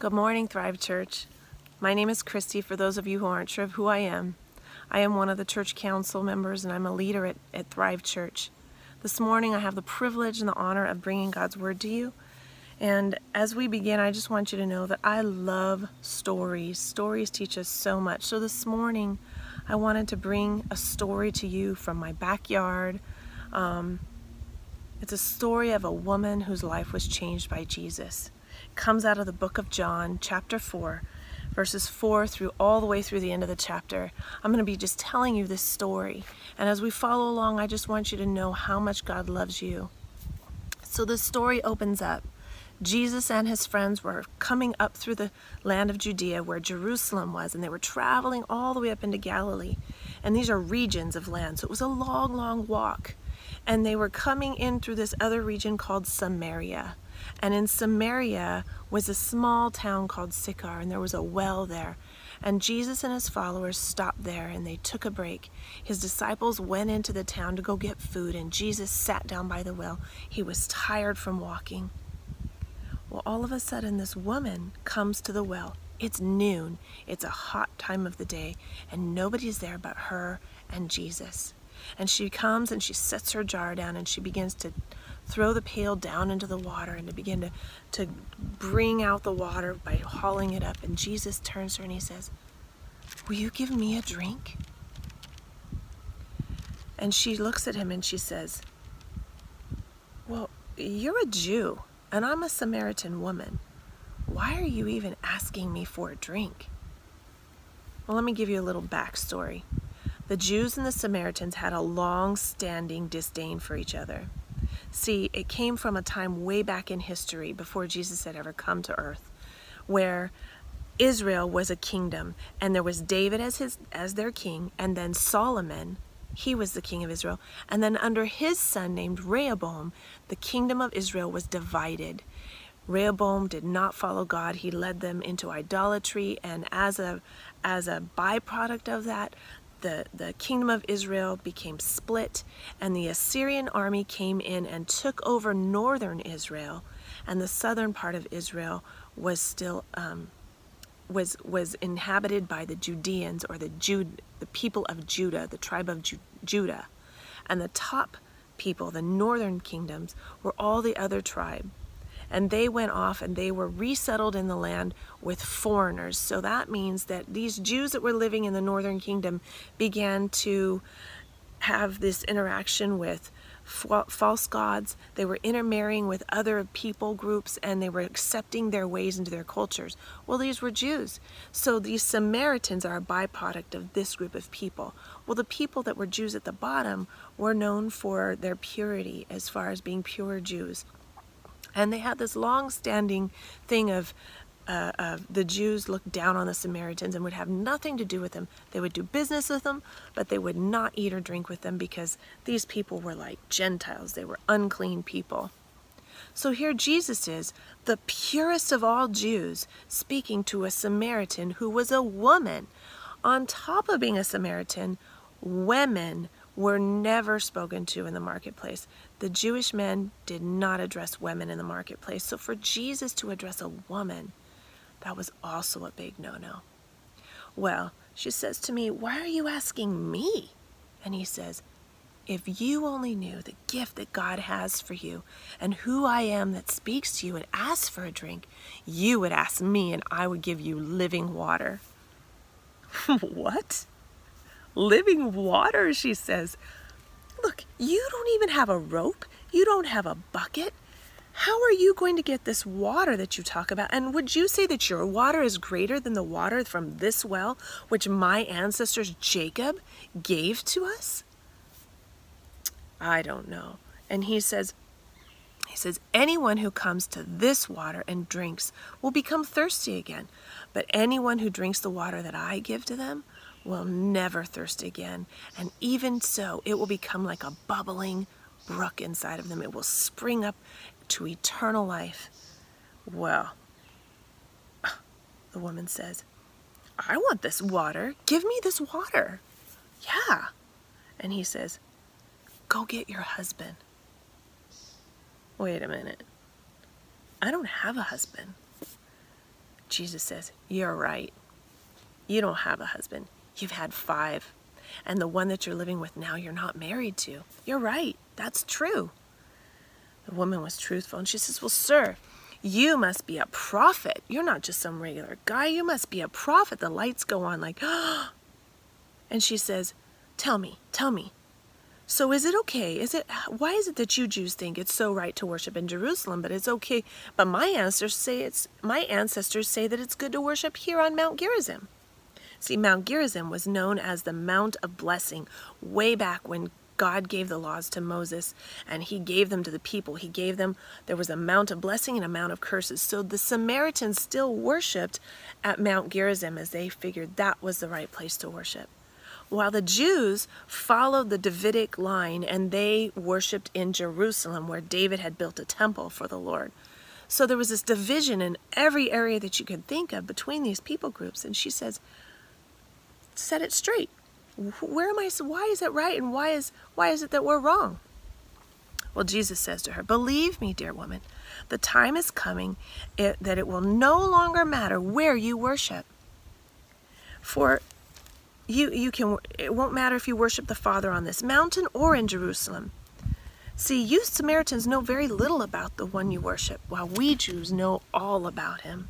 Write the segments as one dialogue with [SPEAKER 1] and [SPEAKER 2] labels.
[SPEAKER 1] Good morning, Thrive Church. My name is Christy, for those of you who aren't sure of who I am. I am one of the church council members and I'm a leader at, at Thrive Church. This morning I have the privilege and the honor of bringing God's Word to you. And as we begin, I just want you to know that I love stories. Stories teach us so much. So this morning, I wanted to bring a story to you from my backyard. Um, it's a story of a woman whose life was changed by Jesus comes out of the book of John, chapter 4, verses 4 through all the way through the end of the chapter. I'm going to be just telling you this story. And as we follow along, I just want you to know how much God loves you. So the story opens up. Jesus and his friends were coming up through the land of Judea where Jerusalem was, and they were traveling all the way up into Galilee. And these are regions of land, so it was a long, long walk. And they were coming in through this other region called Samaria. And in Samaria was a small town called Sychar, and there was a well there. And Jesus and his followers stopped there and they took a break. His disciples went into the town to go get food, and Jesus sat down by the well. He was tired from walking. Well, all of a sudden, this woman comes to the well. It's noon, it's a hot time of the day, and nobody's there but her and Jesus. And she comes and she sets her jar down and she begins to throw the pail down into the water and to begin to, to bring out the water by hauling it up. And Jesus turns her and he says, Will you give me a drink? And she looks at him and she says, Well, you're a Jew and I'm a Samaritan woman. Why are you even asking me for a drink? Well, let me give you a little backstory. The Jews and the Samaritans had a long standing disdain for each other. See, it came from a time way back in history before Jesus had ever come to earth, where Israel was a kingdom and there was David as his as their king and then Solomon he was the king of Israel and then under his son named Rehoboam the kingdom of Israel was divided Rehoboam did not follow God he led them into idolatry and as a as a byproduct of that the, the kingdom of Israel became split, and the Assyrian army came in and took over northern Israel, and the southern part of Israel was still um, was was inhabited by the Judeans or the Jude the people of Judah, the tribe of Ju- Judah, and the top people, the northern kingdoms, were all the other tribe and they went off and they were resettled in the land with foreigners. So that means that these Jews that were living in the northern kingdom began to have this interaction with false gods. They were intermarrying with other people groups and they were accepting their ways into their cultures. Well, these were Jews. So these Samaritans are a byproduct of this group of people. Well, the people that were Jews at the bottom were known for their purity as far as being pure Jews. And they had this long standing thing of uh, uh, the Jews looked down on the Samaritans and would have nothing to do with them. They would do business with them, but they would not eat or drink with them because these people were like Gentiles. They were unclean people. So here Jesus is, the purest of all Jews, speaking to a Samaritan who was a woman. On top of being a Samaritan, women were never spoken to in the marketplace. The Jewish men did not address women in the marketplace. So for Jesus to address a woman, that was also a big no no. Well, she says to me, Why are you asking me? And he says, If you only knew the gift that God has for you and who I am that speaks to you and asks for a drink, you would ask me and I would give you living water. what? living water, she says. Look, you don't even have a rope. You don't have a bucket. How are you going to get this water that you talk about? And would you say that your water is greater than the water from this well, which my ancestors Jacob gave to us? I don't know. And he says, he says, anyone who comes to this water and drinks will become thirsty again. But anyone who drinks the water that I give to them will never thirst again. And even so, it will become like a bubbling brook inside of them. It will spring up to eternal life. Well, the woman says, I want this water. Give me this water. Yeah. And he says, Go get your husband. Wait a minute. I don't have a husband. Jesus says, You're right. You don't have a husband. You've had five. And the one that you're living with now, you're not married to. You're right. That's true. The woman was truthful and she says, Well, sir, you must be a prophet. You're not just some regular guy. You must be a prophet. The lights go on like, and she says, Tell me, tell me. So is it okay? Is it why is it that you Jews think it's so right to worship in Jerusalem, but it's okay? But my ancestors say it's my ancestors say that it's good to worship here on Mount Gerizim. See, Mount Gerizim was known as the Mount of Blessing way back when God gave the laws to Moses and he gave them to the people. He gave them, there was a mount of blessing and a mount of curses. So the Samaritans still worshiped at Mount Gerizim as they figured that was the right place to worship. While the Jews followed the Davidic line and they worshiped in Jerusalem where David had built a temple for the Lord. So there was this division in every area that you could think of between these people groups. And she says, set it straight where am I? Why is it right, and why is why is it that we're wrong? Well, Jesus says to her, "Believe me, dear woman, the time is coming it, that it will no longer matter where you worship. For you you can it won't matter if you worship the Father on this mountain or in Jerusalem." See, you Samaritans know very little about the one you worship, while we Jews know all about him.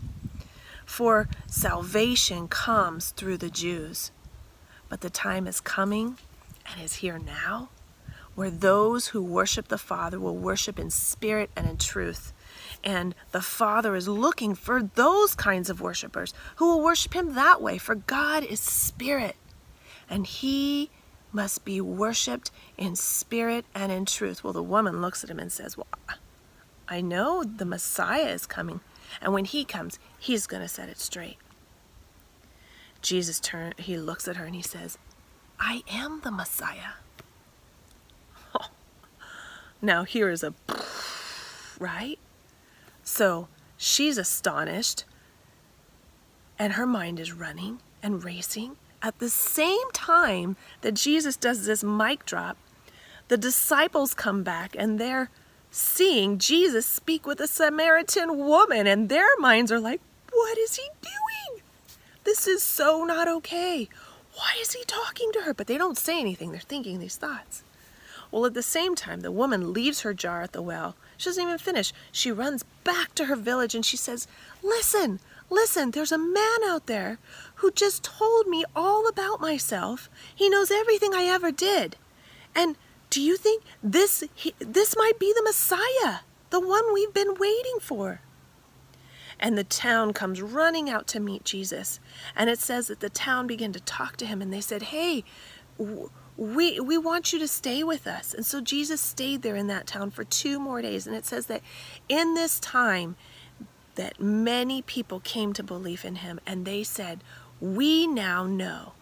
[SPEAKER 1] For salvation comes through the Jews. But the time is coming and is here now where those who worship the Father will worship in spirit and in truth. And the Father is looking for those kinds of worshipers who will worship Him that way, for God is spirit. And He must be worshiped in spirit and in truth. Well, the woman looks at him and says, Well, I know the Messiah is coming. And when He comes, He's going to set it straight. Jesus turns, he looks at her and he says, I am the Messiah. Now here is a right? So she's astonished and her mind is running and racing. At the same time that Jesus does this mic drop, the disciples come back and they're seeing Jesus speak with a Samaritan woman, and their minds are like, What is he doing? This is so not okay. Why is he talking to her? But they don't say anything. They're thinking these thoughts. Well, at the same time, the woman leaves her jar at the well. She doesn't even finish. She runs back to her village and she says, Listen, listen, there's a man out there who just told me all about myself. He knows everything I ever did. And do you think this he, this might be the Messiah, the one we've been waiting for? And the town comes running out to meet Jesus. And it says that the town began to talk to him and they said, Hey, we, we want you to stay with us. And so Jesus stayed there in that town for two more days. And it says that in this time, that many people came to believe in him and they said, We now know,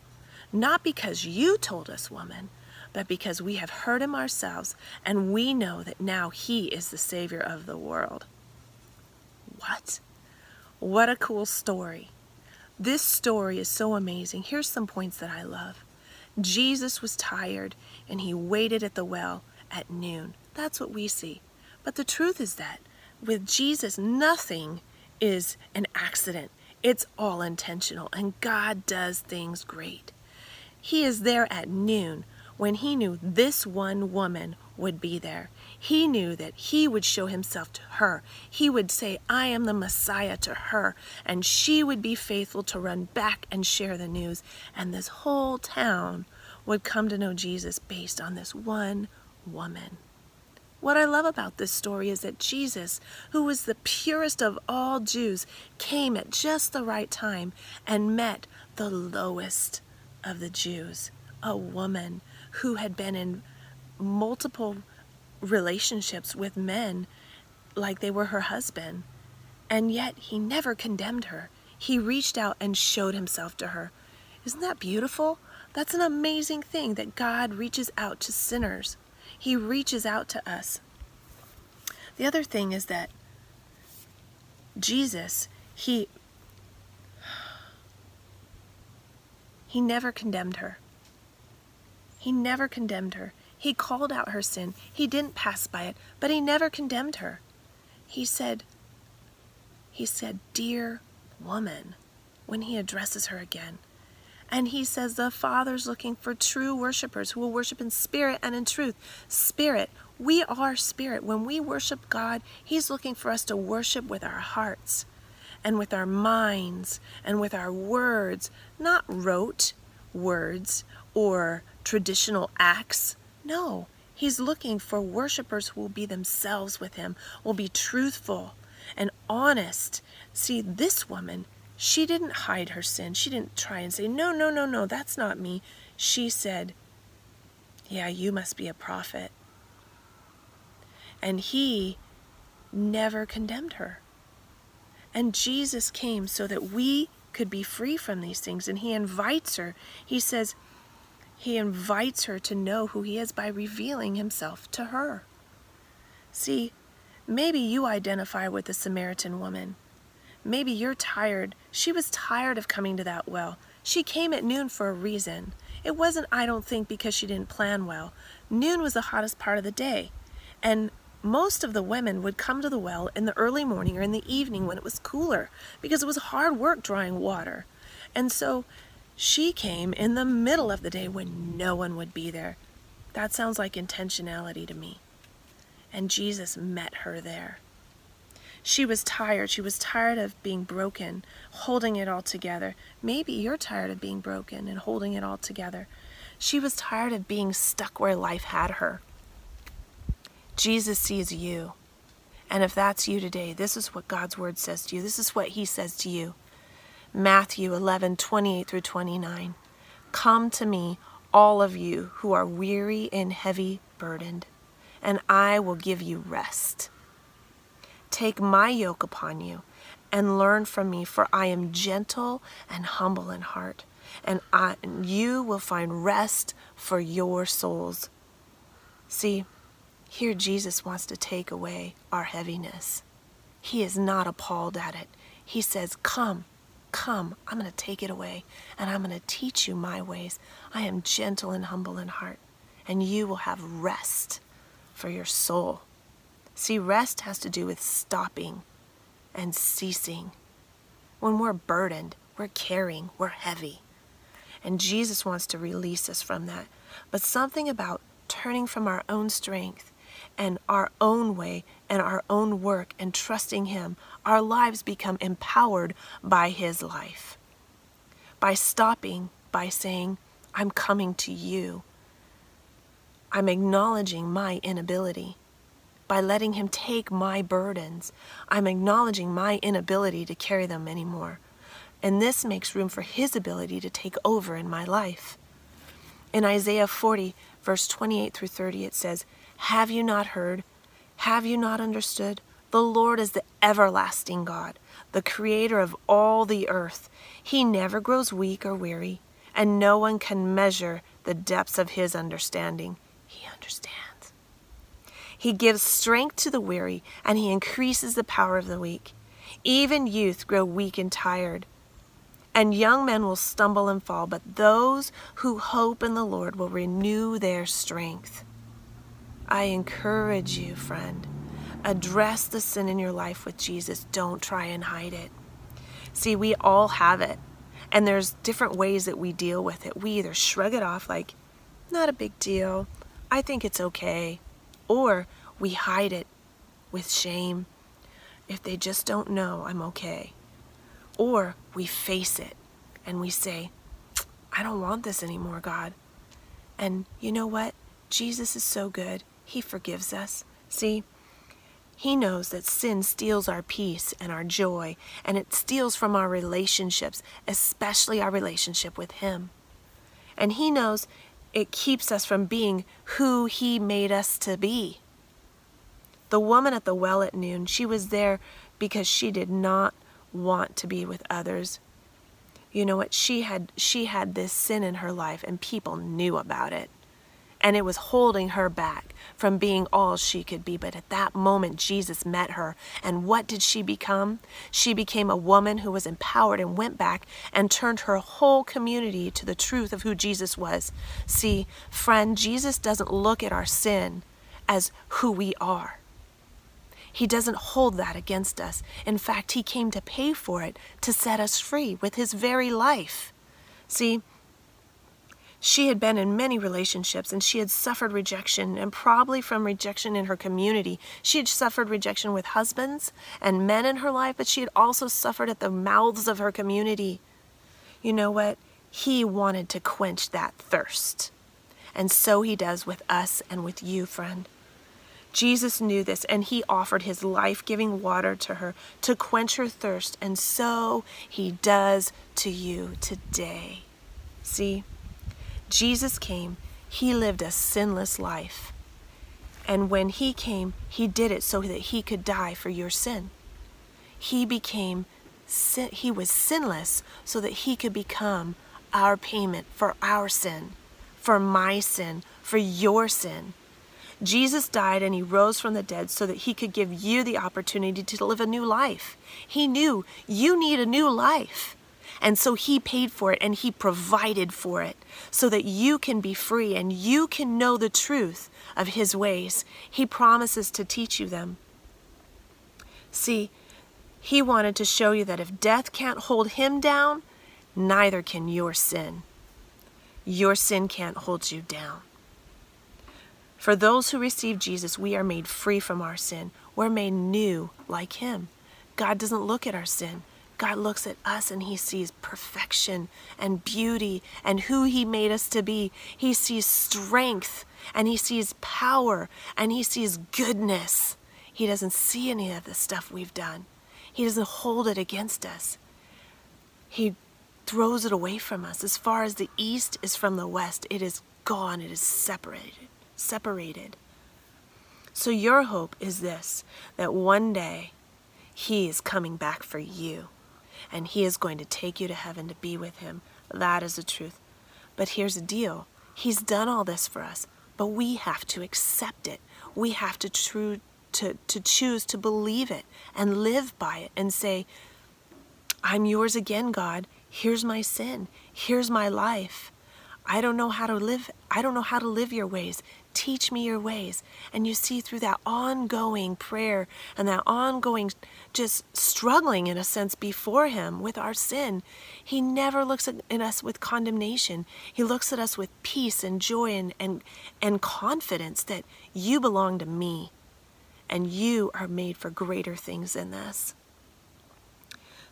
[SPEAKER 1] not because you told us, woman, but because we have heard him ourselves and we know that now he is the Savior of the world. What? What a cool story. This story is so amazing. Here's some points that I love. Jesus was tired and he waited at the well at noon. That's what we see. But the truth is that with Jesus, nothing is an accident. It's all intentional, and God does things great. He is there at noon when he knew this one woman would be there. He knew that he would show himself to her. He would say, I am the Messiah to her, and she would be faithful to run back and share the news. And this whole town would come to know Jesus based on this one woman. What I love about this story is that Jesus, who was the purest of all Jews, came at just the right time and met the lowest of the Jews, a woman who had been in multiple relationships with men like they were her husband. And yet he never condemned her. He reached out and showed himself to her. Isn't that beautiful? That's an amazing thing that God reaches out to sinners. He reaches out to us. The other thing is that Jesus, he he never condemned her. He never condemned her. He called out her sin. He didn't pass by it, but he never condemned her. He said, he said, Dear woman when he addresses her again. And he says the Father's looking for true worshipers who will worship in spirit and in truth. Spirit, we are spirit. When we worship God, he's looking for us to worship with our hearts and with our minds and with our words, not rote words or traditional acts. No, he's looking for worshipers who will be themselves with him, will be truthful and honest. See, this woman, she didn't hide her sin. She didn't try and say, No, no, no, no, that's not me. She said, Yeah, you must be a prophet. And he never condemned her. And Jesus came so that we could be free from these things. And he invites her. He says, he invites her to know who he is by revealing himself to her. See, maybe you identify with the Samaritan woman. Maybe you're tired. She was tired of coming to that well. She came at noon for a reason. It wasn't, I don't think, because she didn't plan well. Noon was the hottest part of the day. And most of the women would come to the well in the early morning or in the evening when it was cooler because it was hard work drawing water. And so she came in the middle of the day when no one would be there. That sounds like intentionality to me. And Jesus met her there. She was tired. She was tired of being broken, holding it all together. Maybe you're tired of being broken and holding it all together. She was tired of being stuck where life had her. Jesus sees you. And if that's you today, this is what God's word says to you. This is what he says to you. Matthew 11, 28 through 29. Come to me, all of you who are weary and heavy burdened, and I will give you rest. Take my yoke upon you and learn from me, for I am gentle and humble in heart, and, I, and you will find rest for your souls. See, here Jesus wants to take away our heaviness. He is not appalled at it. He says, Come, come, I'm going to take it away, and I'm going to teach you my ways. I am gentle and humble in heart, and you will have rest for your soul. See, rest has to do with stopping and ceasing. When we're burdened, we're carrying, we're heavy. And Jesus wants to release us from that. But something about turning from our own strength and our own way and our own work and trusting Him, our lives become empowered by His life. By stopping, by saying, I'm coming to you. I'm acknowledging my inability by letting Him take my burdens. I'm acknowledging my inability to carry them anymore. And this makes room for His ability to take over in my life. In Isaiah 40, verse 28 through 30, it says, Have you not heard? Have you not understood? The Lord is the everlasting God, the creator of all the earth. He never grows weak or weary, and no one can measure the depths of his understanding. He understands. He gives strength to the weary, and he increases the power of the weak. Even youth grow weak and tired, and young men will stumble and fall, but those who hope in the Lord will renew their strength. I encourage you, friend, address the sin in your life with Jesus. Don't try and hide it. See, we all have it, and there's different ways that we deal with it. We either shrug it off like, not a big deal, I think it's okay or we hide it with shame. If they just don't know, I'm okay. Or we face it and we say, I don't want this anymore, God. And you know what? Jesus is so good. He forgives us. See, he knows that sin steals our peace and our joy, and it steals from our relationships, especially our relationship with Him. And He knows it keeps us from being who He made us to be. The woman at the well at noon, she was there because she did not want to be with others. You know what? She had she had this sin in her life and people knew about it. And it was holding her back from being all she could be. But at that moment, Jesus met her. And what did she become? She became a woman who was empowered and went back and turned her whole community to the truth of who Jesus was. See, friend, Jesus doesn't look at our sin as who we are. He doesn't hold that against us. In fact, He came to pay for it, to set us free with His very life. See, she had been in many relationships and she had suffered rejection, and probably from rejection in her community. She had suffered rejection with husbands and men in her life, but she had also suffered at the mouths of her community. You know what? He wanted to quench that thirst. And so he does with us and with you, friend. Jesus knew this and he offered his life giving water to her to quench her thirst, and so he does to you today. See? Jesus came, he lived a sinless life. And when he came, he did it so that he could die for your sin. He became he was sinless so that he could become our payment for our sin, for my sin, for your sin. Jesus died and he rose from the dead so that he could give you the opportunity to live a new life. He knew you need a new life. And so he paid for it and he provided for it so that you can be free and you can know the truth of his ways. He promises to teach you them. See, he wanted to show you that if death can't hold him down, neither can your sin. Your sin can't hold you down. For those who receive Jesus, we are made free from our sin. We're made new like him. God doesn't look at our sin. God looks at us and he sees perfection and beauty and who he made us to be. He sees strength and he sees power and he sees goodness. He doesn't see any of the stuff we've done. He doesn't hold it against us. He throws it away from us. As far as the east is from the west, it is gone. It is separated. Separated. So your hope is this that one day he is coming back for you and He is going to take you to heaven to be with Him. That is the truth. But here's the deal He's done all this for us, but we have to accept it. We have to, true, to, to choose to believe it and live by it and say, I'm yours again, God. Here's my sin. Here's my life. I don't know how to live. I don't know how to live your ways. Teach me your ways. And you see, through that ongoing prayer and that ongoing just struggling, in a sense, before Him with our sin, He never looks at us with condemnation. He looks at us with peace and joy and, and, and confidence that you belong to me and you are made for greater things than this.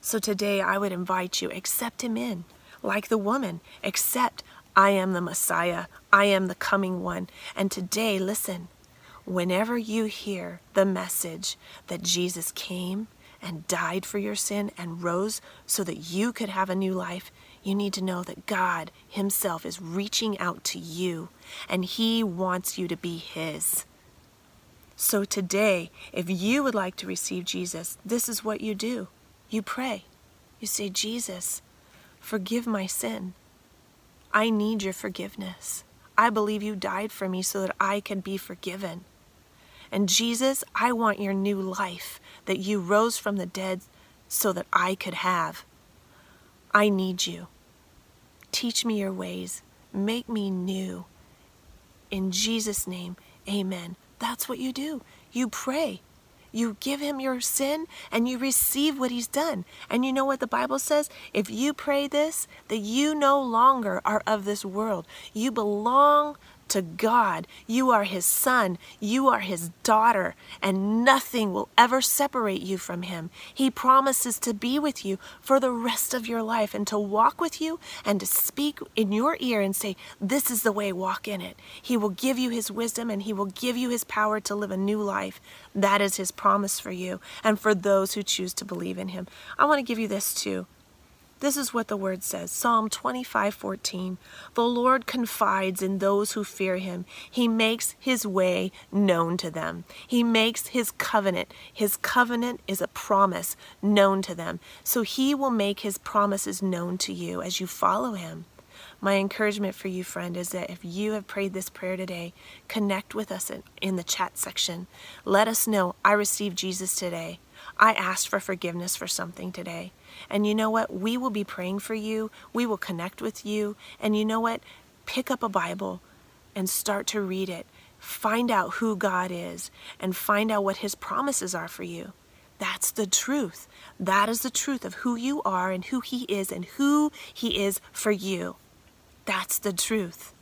[SPEAKER 1] So today I would invite you, accept Him in. Like the woman, accept I am the Messiah. I am the coming one. And today, listen, whenever you hear the message that Jesus came and died for your sin and rose so that you could have a new life, you need to know that God Himself is reaching out to you and He wants you to be His. So today, if you would like to receive Jesus, this is what you do you pray. You say, Jesus, forgive my sin. I need your forgiveness. I believe you died for me so that I can be forgiven. And Jesus, I want your new life that you rose from the dead so that I could have. I need you. Teach me your ways. Make me new. In Jesus' name, amen. That's what you do. You pray. You give him your sin and you receive what he's done. And you know what the Bible says? If you pray this, that you no longer are of this world. You belong to God. You are His son. You are His daughter, and nothing will ever separate you from Him. He promises to be with you for the rest of your life and to walk with you and to speak in your ear and say, This is the way, walk in it. He will give you His wisdom and He will give you His power to live a new life. That is His promise for you and for those who choose to believe in Him. I want to give you this too. This is what the word says Psalm 25 14. The Lord confides in those who fear him. He makes his way known to them. He makes his covenant. His covenant is a promise known to them. So he will make his promises known to you as you follow him. My encouragement for you, friend, is that if you have prayed this prayer today, connect with us in, in the chat section. Let us know I received Jesus today. I asked for forgiveness for something today. And you know what? We will be praying for you. We will connect with you. And you know what? Pick up a Bible and start to read it. find out who God is and find out what his promises are for you. That's the truth. That is the truth of who you are and who he is and who he is for you. That's the truth.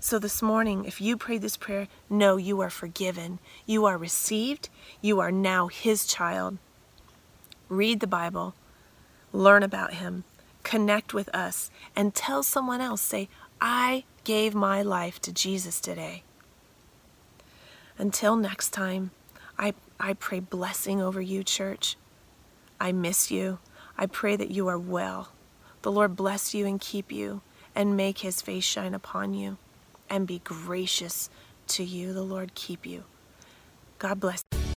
[SPEAKER 1] So this morning, if you prayed this prayer, know you are forgiven. You are received. You are now his child. Read the Bible. Learn about him. Connect with us and tell someone else. Say, I gave my life to Jesus today. Until next time, I, I pray blessing over you, church. I miss you. I pray that you are well. The Lord bless you and keep you and make his face shine upon you and be gracious to you. The Lord keep you. God bless.